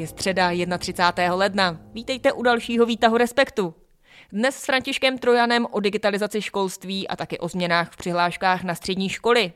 Je středa 31. ledna. Vítejte u dalšího výtahu Respektu. Dnes s Františkem Trojanem o digitalizaci školství a taky o změnách v přihláškách na střední školy.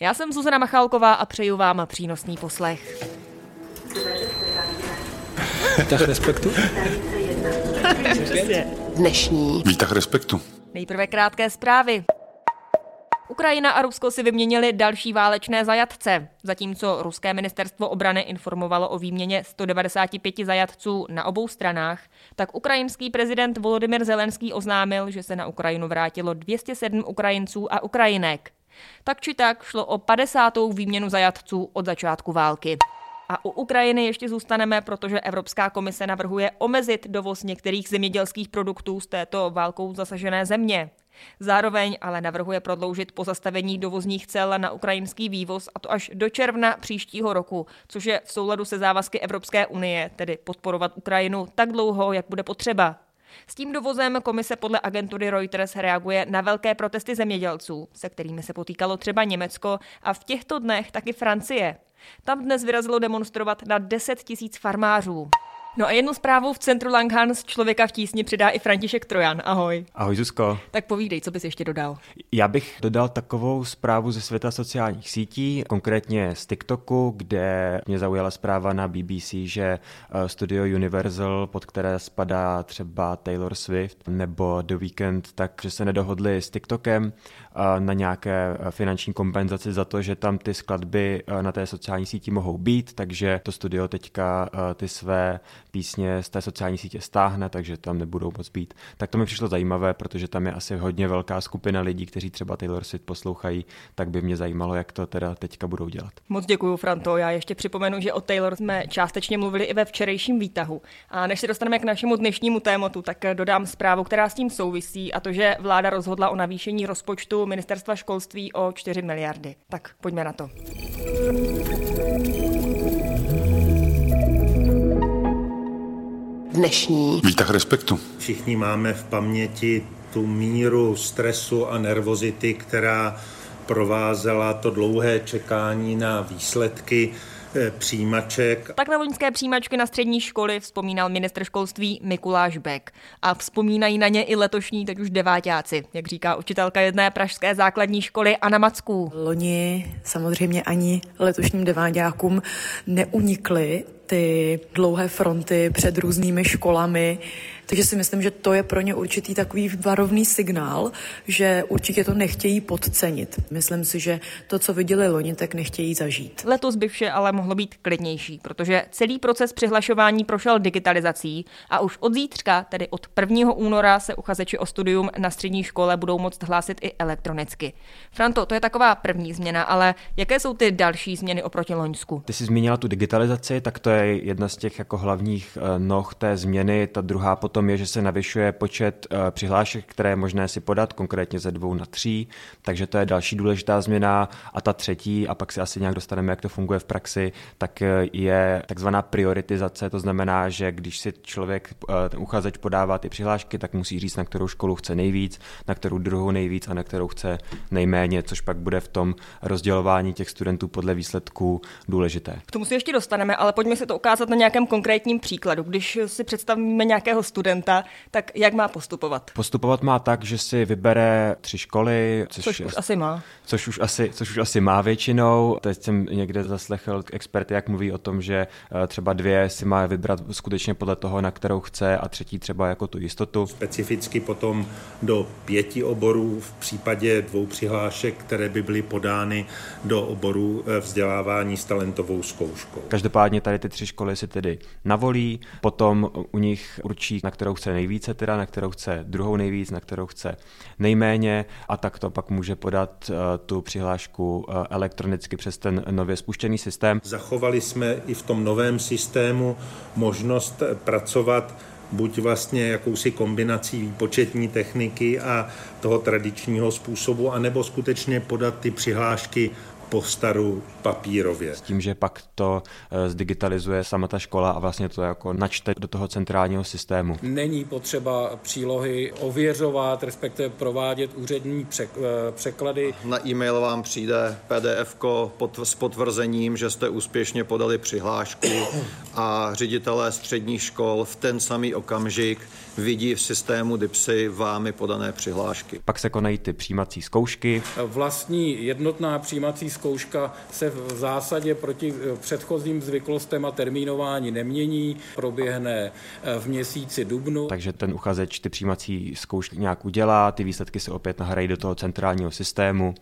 Já jsem Zuzana Machálková a přeju vám přínosný poslech. Výtah Respektu? Dnešní Výtah Respektu. Nejprve krátké zprávy. Ukrajina a Rusko si vyměnili další válečné zajatce. Zatímco ruské ministerstvo obrany informovalo o výměně 195 zajatců na obou stranách, tak ukrajinský prezident Volodymyr Zelenský oznámil, že se na Ukrajinu vrátilo 207 Ukrajinců a Ukrajinek. Tak či tak šlo o 50. výměnu zajatců od začátku války. A u Ukrajiny ještě zůstaneme, protože Evropská komise navrhuje omezit dovoz některých zemědělských produktů z této válkou zasažené země. Zároveň ale navrhuje prodloužit pozastavení dovozních cel na ukrajinský vývoz a to až do června příštího roku, což je v souladu se závazky Evropské unie, tedy podporovat Ukrajinu tak dlouho, jak bude potřeba. S tím dovozem komise podle agentury Reuters reaguje na velké protesty zemědělců, se kterými se potýkalo třeba Německo a v těchto dnech taky Francie. Tam dnes vyrazilo demonstrovat na 10 tisíc farmářů. No a jednu zprávu v centru Langhans člověka v tísni přidá i František Trojan. Ahoj. Ahoj Zuzko. Tak povídej, co bys ještě dodal. Já bych dodal takovou zprávu ze světa sociálních sítí, konkrétně z TikToku, kde mě zaujala zpráva na BBC, že eh, studio Universal, pod které spadá třeba Taylor Swift nebo The Weeknd, takže se nedohodli s TikTokem eh, na nějaké eh, finanční kompenzaci za to, že tam ty skladby na té sociální síti mohou být, takže to studio teďka ty své písně z té sociální sítě stáhne, takže tam nebudou moc být. Tak to mi přišlo zajímavé, protože tam je asi hodně velká skupina lidí, kteří třeba Taylor Swift poslouchají, tak by mě zajímalo, jak to teda teďka budou dělat. Moc děkuji, Franto. Já ještě připomenu, že o Taylor jsme částečně mluvili i ve včerejším výtahu. A než se dostaneme k našemu dnešnímu tématu, tak dodám zprávu, která s tím souvisí, a to, že vláda rozhodla o navýšení rozpočtu ministerstva školství o 4 miliardy. Tak pojďme na to. Dnešní Výtah Respektu. Všichni máme v paměti tu míru stresu a nervozity, která provázela to dlouhé čekání na výsledky eh, přijímaček. Tak na loňské přijímačky na střední školy vzpomínal ministr školství Mikuláš Beck. A vzpomínají na ně i letošní, teď už devátáci, jak říká učitelka jedné pražské základní školy Anna Macků. Loni samozřejmě ani letošním deváťákům neunikly ty dlouhé fronty před různými školami, takže si myslím, že to je pro ně určitý takový varovný signál, že určitě to nechtějí podcenit. Myslím si, že to, co viděli loni, tak nechtějí zažít. Letos by vše ale mohlo být klidnější, protože celý proces přihlašování prošel digitalizací a už od zítřka, tedy od 1. února, se uchazeči o studium na střední škole budou moct hlásit i elektronicky. Franto, to je taková první změna, ale jaké jsou ty další změny oproti Loňsku? Ty jsi zmínila tu digitalizaci, tak to je jedna z těch jako hlavních eh, noh té změny. Ta druhá potom tom je, že se navyšuje počet eh, přihlášek, které je možné si podat, konkrétně ze dvou na tří, takže to je další důležitá změna. A ta třetí, a pak si asi nějak dostaneme, jak to funguje v praxi, tak eh, je takzvaná prioritizace, to znamená, že když si člověk, eh, ten uchazeč podává ty přihlášky, tak musí říct, na kterou školu chce nejvíc, na kterou druhou nejvíc a na kterou chce nejméně, což pak bude v tom rozdělování těch studentů podle výsledků důležité. K tomu si ještě dostaneme, ale pojďme si to ukázat na nějakém konkrétním příkladu. Když si představíme nějakého studenta, studenta, tak jak má postupovat? Postupovat má tak, že si vybere tři školy, což, což už asi má. Což už asi, což už asi má většinou. Teď jsem někde zaslechl experty, jak mluví o tom, že eh, třeba dvě si má vybrat skutečně podle toho, na kterou chce a třetí třeba jako tu jistotu. Specificky potom do pěti oborů v případě dvou přihlášek, které by byly podány do oboru eh, vzdělávání s talentovou zkouškou. Každopádně tady ty tři školy si tedy navolí, potom u nich určí, na kterou chce nejvíce, teda na kterou chce druhou nejvíc, na kterou chce nejméně a tak to pak může podat uh, tu přihlášku uh, elektronicky přes ten nově spuštěný systém. Zachovali jsme i v tom novém systému možnost pracovat buď vlastně jakousi kombinací výpočetní techniky a toho tradičního způsobu, anebo skutečně podat ty přihlášky po staru papírově. S tím, že pak to eh, zdigitalizuje sama ta škola a vlastně to jako načte do toho centrálního systému. Není potřeba přílohy ověřovat, respektive provádět úřední eh, překlady. Na e-mail vám přijde PDF s potvrzením, že jste úspěšně podali přihlášku a ředitelé středních škol v ten samý okamžik vidí v systému DIPSy vámi podané přihlášky. Pak se konají ty přijímací zkoušky. Vlastní jednotná přijímací zkouška se v zásadě proti předchozím zvyklostem a termínování nemění, proběhne v měsíci dubnu. Takže ten uchazeč ty přijímací zkoušky nějak udělá, ty výsledky se opět nahrají do toho centrálního systému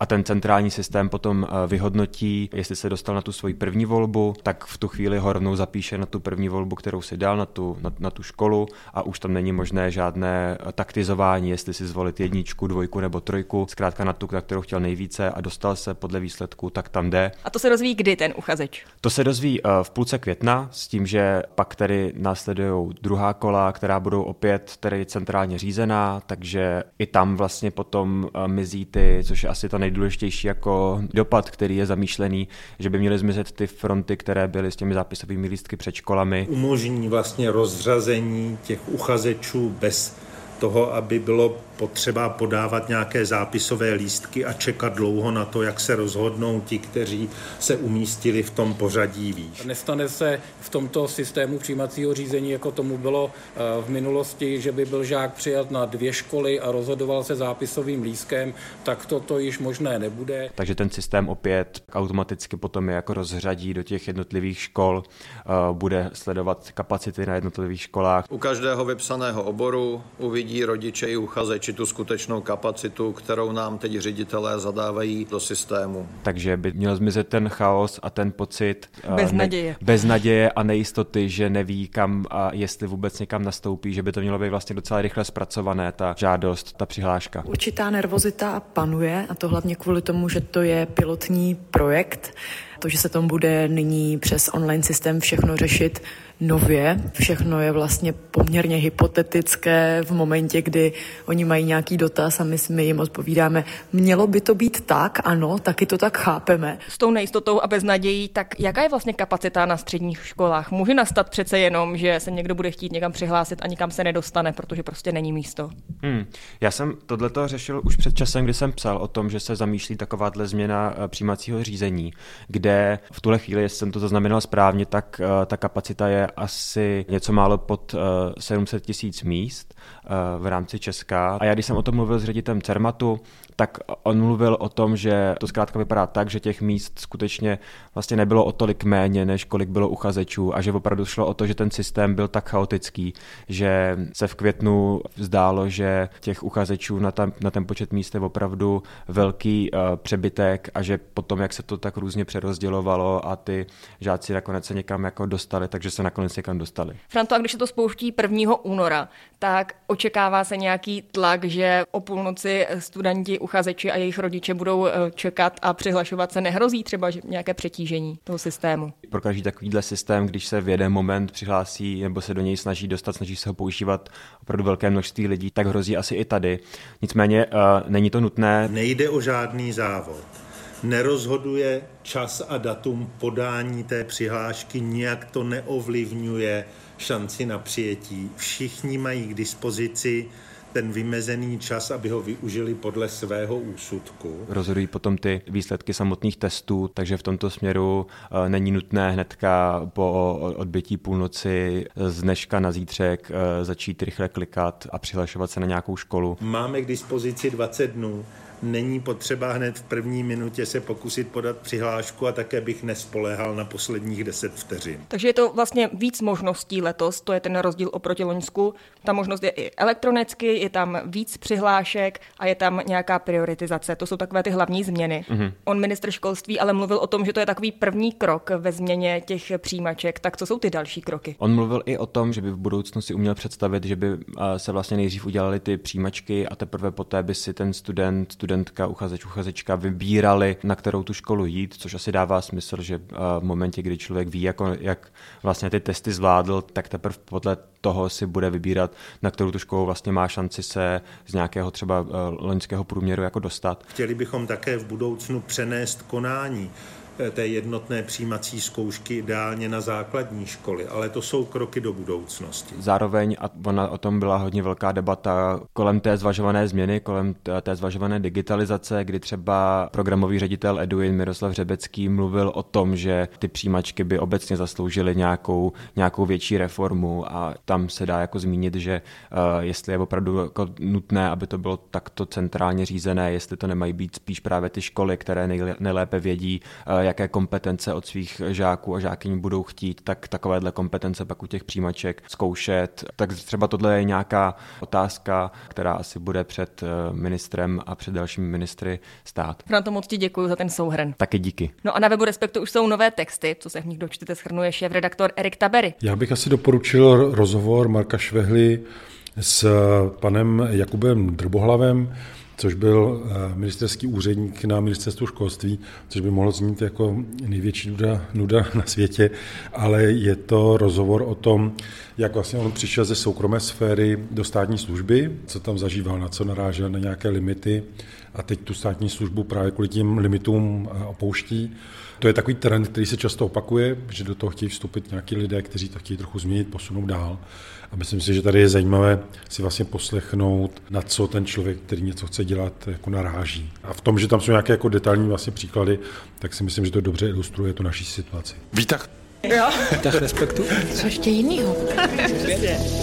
a ten centrální systém potom eh, vyhodnotí, jestli se dostal na tu svoji první volbu, tak v tu chvíli ho rovnou zapíše na tu první volbu, kterou si dal, na tu, na, na tu školu a už tam není možné žádné eh, taktizování, jestli si zvolit jedničku, dvojku nebo trojku, zkrátka na tu, na kterou chtěl nejvíce a dostal se podle výsledku, tak tam jde. A to se dozví kdy ten uchazeč? To se dozví eh, v půlce května s tím, že pak tedy následují druhá kola, která budou opět tedy centrálně řízená, takže i tam vlastně potom eh, mizí ty, což je asi to nejdůležitější jako dopad, který je zamýšlený, že by měly zmizet ty fronty, které byly s těmi zápisovými lístky před školami. Umožní vlastně rozřazení těch uchazečů bez toho, aby bylo potřeba podávat nějaké zápisové lístky a čekat dlouho na to, jak se rozhodnou ti, kteří se umístili v tom pořadí výš. Nestane se v tomto systému přijímacího řízení, jako tomu bylo eh, v minulosti, že by byl žák přijat na dvě školy a rozhodoval se zápisovým lístkem, tak toto již možné nebude. Takže ten systém opět automaticky potom je jako rozřadí do těch jednotlivých škol, eh, bude sledovat kapacity na jednotlivých školách. U každého vypsaného oboru uvidí rodiče i uchazeči tu skutečnou kapacitu, kterou nám teď ředitelé zadávají do systému. Takže by měl zmizet ten chaos a ten pocit bez naděje, ne, bez naděje a nejistoty, že neví kam a jestli vůbec někam nastoupí, že by to mělo být vlastně docela rychle zpracované, ta žádost, ta přihláška. Určitá nervozita panuje a to hlavně kvůli tomu, že to je pilotní projekt, to, že se tam bude nyní přes online systém všechno řešit nově. Všechno je vlastně poměrně hypotetické v momentě, kdy oni mají nějaký dotaz a my, my jim odpovídáme, mělo by to být tak, ano, taky to tak chápeme. S tou nejistotou a bez nadějí, tak jaká je vlastně kapacita na středních školách? Může nastat přece jenom, že se někdo bude chtít někam přihlásit a nikam se nedostane, protože prostě není místo. Hmm. Já jsem tohleto řešil už před časem, kdy jsem psal o tom, že se zamýšlí takováhle změna eh, přijímacího řízení, kde v tuhle chvíli, jestli jsem to zaznamenal správně, tak uh, ta kapacita je asi něco málo pod uh, eh, 700 tisíc míst uh, v rámci Česka. A já když jsem o tom mluvil s ředitelem CERMATu, tak on mluvil o tom, že to zkrátka vypadá tak, že těch míst skutečně vlastně nebylo o tolik méně, než kolik bylo uchazečů a že opravdu šlo o to, že ten systém byl tak chaotický, že se v květnu zdálo, že těch uchazečů na, tam, na ten počet míst je opravdu velký uh, přebytek a že potom, jak se to tak různě přerozdělovalo a ty žáci nakonec se někam jako dostali, takže se nakonec někam dostali. Franto, a když se to spouští 1. února, tak očekává se nějaký tlak, že o půlnoci studenti uchazeči a jejich rodiče budou eh, čekat a přihlašovat se, nehrozí třeba že nějaké přetížení toho systému? Pro každý takovýhle systém, když se v jeden moment přihlásí nebo se do něj snaží dostat, snaží se ho používat opravdu velké množství lidí, tak hrozí asi i tady. Nicméně uh, není to nutné. Nejde o žádný závod nerozhoduje čas a datum podání té přihlášky, nijak to neovlivňuje šanci na přijetí. Všichni mají k dispozici ten vymezený čas, aby ho využili podle svého úsudku. Rozhodují potom ty výsledky samotných testů, takže v tomto směru eh, není nutné hnedka po odbytí půlnoci z dneška na zítřek eh, začít rychle klikat a přihlašovat se na nějakou školu. Máme k dispozici 20 dnů není potřeba hned v první minutě se pokusit podat přihlášku a také bych nespoléhal na posledních 10 vteřin. Takže je to vlastně víc možností letos, to je ten rozdíl oproti Loňsku. Ta možnost je i elektronicky, je tam víc přihlášek a je tam nějaká prioritizace. To jsou takové ty hlavní změny. Mm-hmm. On ministr školství ale mluvil o tom, že to je takový první krok ve změně těch přijímaček. Tak co jsou ty další kroky? On mluvil i o tom, že by v budoucnu si uměl představit, že by se vlastně nejdřív udělali ty přijímačky a teprve poté by si ten student, student studentka, uchazeč, uchazečka vybírali, na kterou tu školu jít, což asi dává smysl, že eh, v momentě, kdy člověk ví, jako, jak vlastně ty testy zvládl, tak teprve podle toho si bude vybírat, na kterou tu školu vlastně má šanci se z nějakého třeba eh, loňského průměru jako dostat. Chtěli bychom také v budoucnu přenést konání té jednotné přijímací zkoušky ideálně na základní školy, ale to jsou kroky do budoucnosti. Zároveň, a ona o tom byla hodně velká debata kolem té zvažované změny, kolem té zvažované digitalizace, kdy třeba programový ředitel Eduin Miroslav Řebecký mluvil o tom, že ty přijímačky by obecně zasloužily nějakou, nějakou větší reformu a tam se dá jako zmínit, že uh, jestli je opravdu jako nutné, aby to bylo takto centrálně řízené, jestli to nemají být spíš právě ty školy, které nejlépe vědí, uh, jaké kompetence od svých žáků a žákyní budou chtít, tak takovéhle kompetence pak u těch přijímaček zkoušet. Tak třeba tohle je nějaká otázka, která asi bude před eh, ministrem a před dalšími ministry stát. Na to moc ti děkuji za ten souhrn. Taky díky. No a na webu Respektu už jsou nové texty, co se v nich dočtete, schrnuje šéf-redaktor Erik Tabery. Já bych asi doporučil rozhovor Marka Švehly s panem Jakubem Drbohlavem, což byl eh, ministerský úředník na ministerstvu školství, což by mohlo znít jako největší nuda, nuda na světě, ale je to rozhovor o tom, jak vlastně on přišel ze soukromé sféry do státní služby, co tam zažíval, na co narážel, na nějaké limity a teď tu státní službu právě kvůli tím limitům eh, opouští. To je takový trend, který se často opakuje, že do toho chtějí vstoupit nějaký lidé, kteří to chtějí trochu změnit, posunout dál. A myslím si, že tady je zajímavé si vlastně poslechnout, na co ten člověk, který něco chce dělat, jako naráží. A v tom, že tam jsou nějaké jako detailní vlastně příklady, tak si myslím, že to dobře ilustruje tu naší situaci. Výtah. Jo. Výtah respektu. Co ještě jinýho?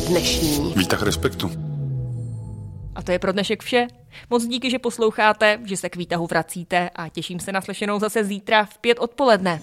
Dnešní. Výtah respektu. A to je pro dnešek vše. Moc díky, že posloucháte, že se k výtahu vracíte a těším se na slyšenou zase zítra v pět odpoledne.